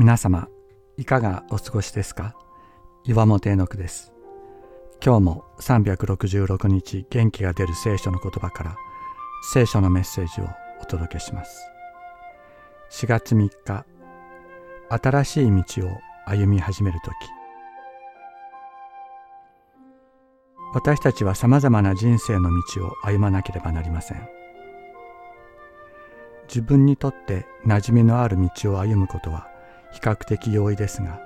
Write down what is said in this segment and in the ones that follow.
皆様いかがお過ごしですか？岩本絵の句です。今日も366日元気が出る聖書の言葉から聖書のメッセージをお届けします。4月3日新しい道を歩み始める時。私たちはさまざまな人生の道を歩まなければなりません。自分にとって馴染みのある道を歩むことは比較的容易ですが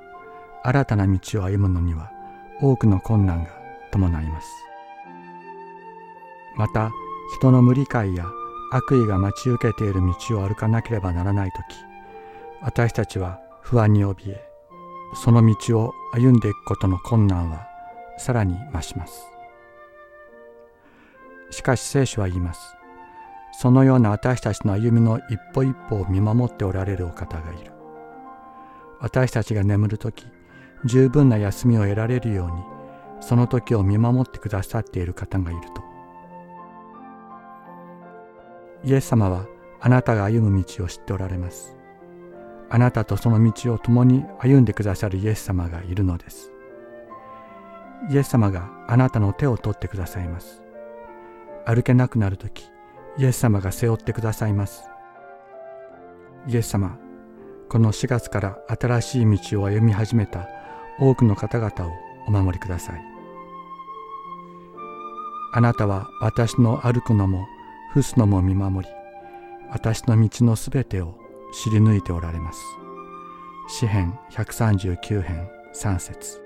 新たな道を歩むのには多くの困難が伴います。また人の無理解や悪意が待ち受けている道を歩かなければならない時私たちは不安に怯えその道を歩んでいくことの困難はさらに増します。しかし聖書は言います。そのような私たちの歩みの一歩一歩を見守っておられるお方がいる。私たちが眠る時十分な休みを得られるようにその時を見守ってくださっている方がいると。イエス様はあなたが歩む道を知っておられます。あなたとその道を共に歩んでくださるイエス様がいるのです。イエス様があなたの手を取ってくださいます。歩けなくなる時イエス様が背負ってくださいます。イエス様この4月から新しい道を歩み始めた多くの方々をお守りください。あなたは私の歩くのも伏すのも見守り私の道のすべてを知り抜いておられます。詩編139編3節。